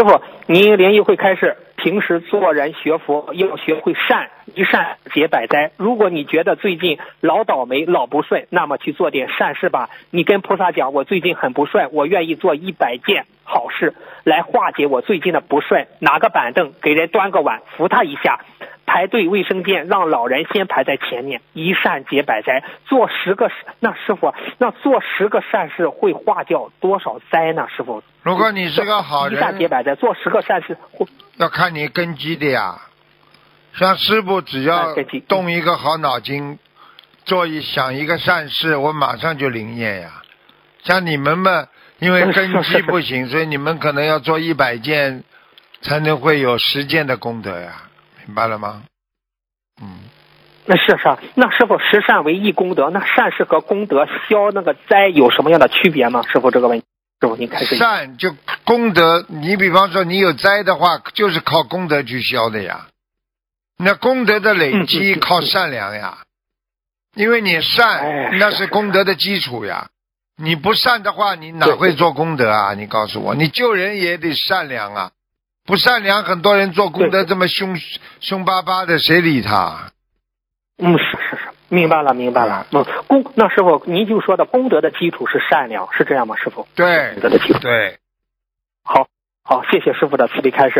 师傅，您联谊会开始，平时做人学佛要学会善，一善解百灾。如果你觉得最近老倒霉、老不顺，那么去做点善事吧。你跟菩萨讲，我最近很不顺，我愿意做一百件好事来化解我最近的不顺。拿个板凳，给人端个碗，扶他一下。排队卫生间，让老人先排在前面，一善解百灾。做十个，那师傅，那做十个善事会化掉多少灾呢？师傅？如果你是个好人，一善解百灾，做十个善事，要看你根基的呀。像师傅只要动一个好脑筋，做一想一个善事，我马上就灵验呀。像你们嘛，因为 根基不行，所以你们可能要做一百件，才能会有十件的功德呀。明白了吗？嗯，那是是，那师傅十善为一功德，那善是和功德消那个灾有什么样的区别吗？师傅这个问题，师傅您开始。善就功德，你比方说你有灾的话，就是靠功德去消的呀。那功德的累积靠善良呀，因为你善那是功德的基础呀。你不善的话，你哪会做功德啊？你告诉我，你救人也得善良啊。不善良，很多人做功德这么凶凶巴巴的，谁理他？嗯，是是是，明白了明白了。嗯，功那师傅您就说的功德的基础是善良，是这样吗？师傅？对，功德的基础。对。好，好，谢谢师傅的慈悲开示。